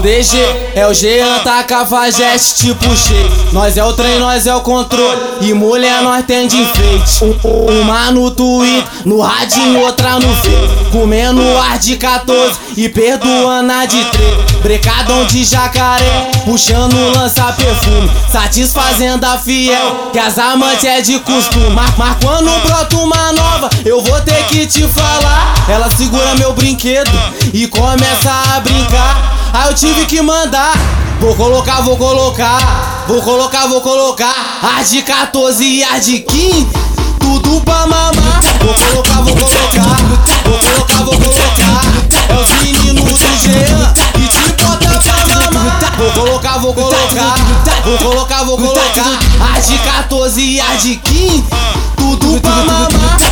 DG, é o Jean, tá cafajeste tipo cheio. Nós é o trem, nós é o controle. E mulher nós tem de enfeite. Uma no Twitter, no radinho, outra no feio. Comendo ar de 14 e perdoando a de 3. Brecadão de jacaré, puxando lança perfume. Satisfazendo a fiel, que as amantes é de costume. Mas, mas quando brota uma nova, eu vou ter que te falar. Ela segura meu brinquedo e começa a brincar. Aí eu tive que mandar. Vou colocar, vou colocar. Vou colocar, vou colocar. As de 14 e as de 15. Tudo pra mamar. Vou colocar, vou colocar. Vou colocar, vou colocar. Vou colocar, vou colocar. As de 14 e as de 15. Tudo pra mamar.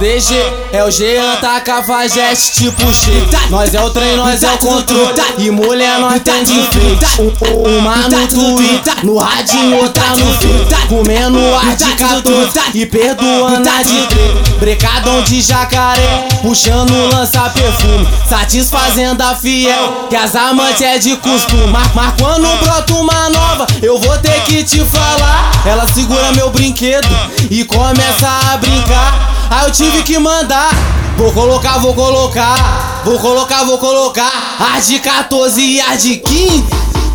DG, é o Jean, tá cafajeste tipo cheio. Nós é o trem, nós é o controle. E mulher nós tem de enfeite. Uma no Twitter, no radinho, outra no feio. Comendo ar de 14 e perdoando a de 3. Brecadão de jacaré, puxando lança perfume. Satisfazendo a fiel, que as amantes é de costume. Mas, mas quando brota uma nova, eu vou ter que te falar. Ela segura meu brinquedo e começa a brincar. Aí eu tive que mandar. Vou colocar, vou colocar. Vou colocar, vou colocar. As de 14 e as de 15.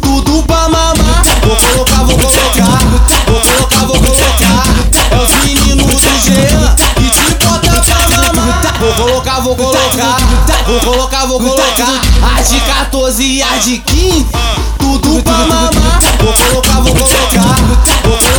Tudo pra mamar. Vou colocar, vou colocar. Vou colocar, vou colocar. É os meninos do Jean que te bota pra mamar. Vou colocar, vou colocar. Vou colocar, vou colocar. As de 14 e as de 15. Tudo pra mamar. Vou colocar, vou colocar. Vou colocar,